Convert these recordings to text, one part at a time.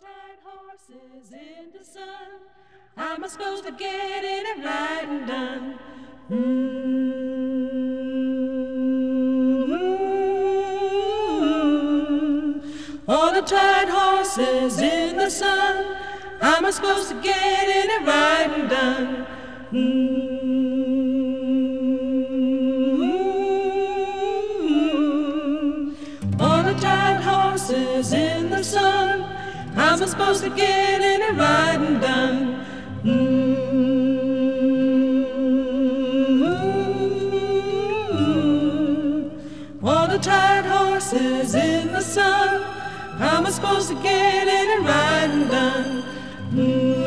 tired horses in the sun. I'm supposed to get in and ride and done. Mm-hmm. All the tired horses in the sun. I'm supposed to get in and ride and done. Mm-hmm. was supposed to get any riding done. Mm-hmm. the tired horses in the sun. I'm supposed to get any riding done? Mm-hmm.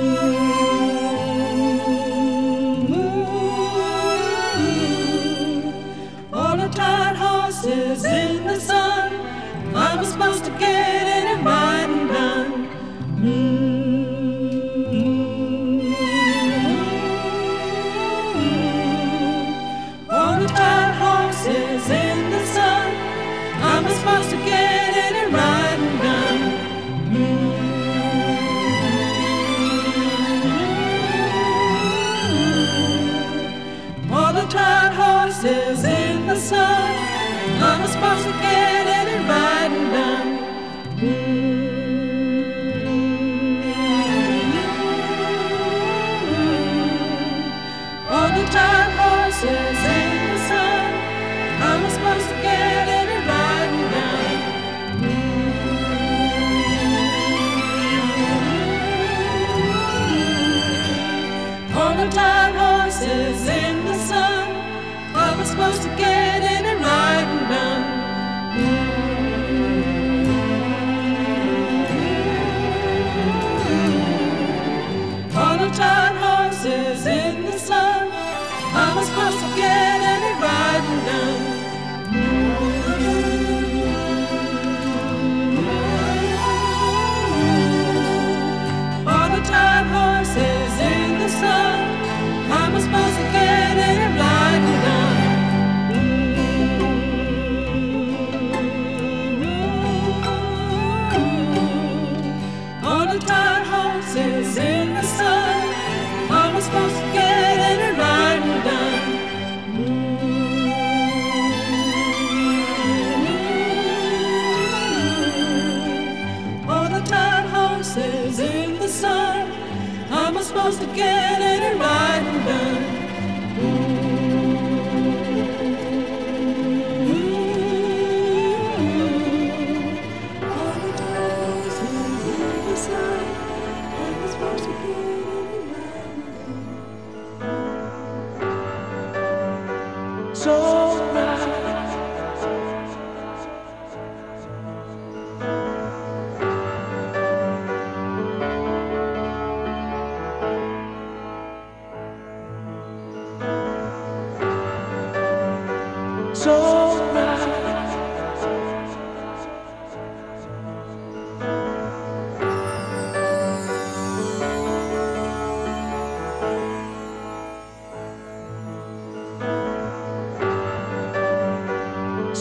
I'm supposed to get it right done.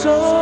So.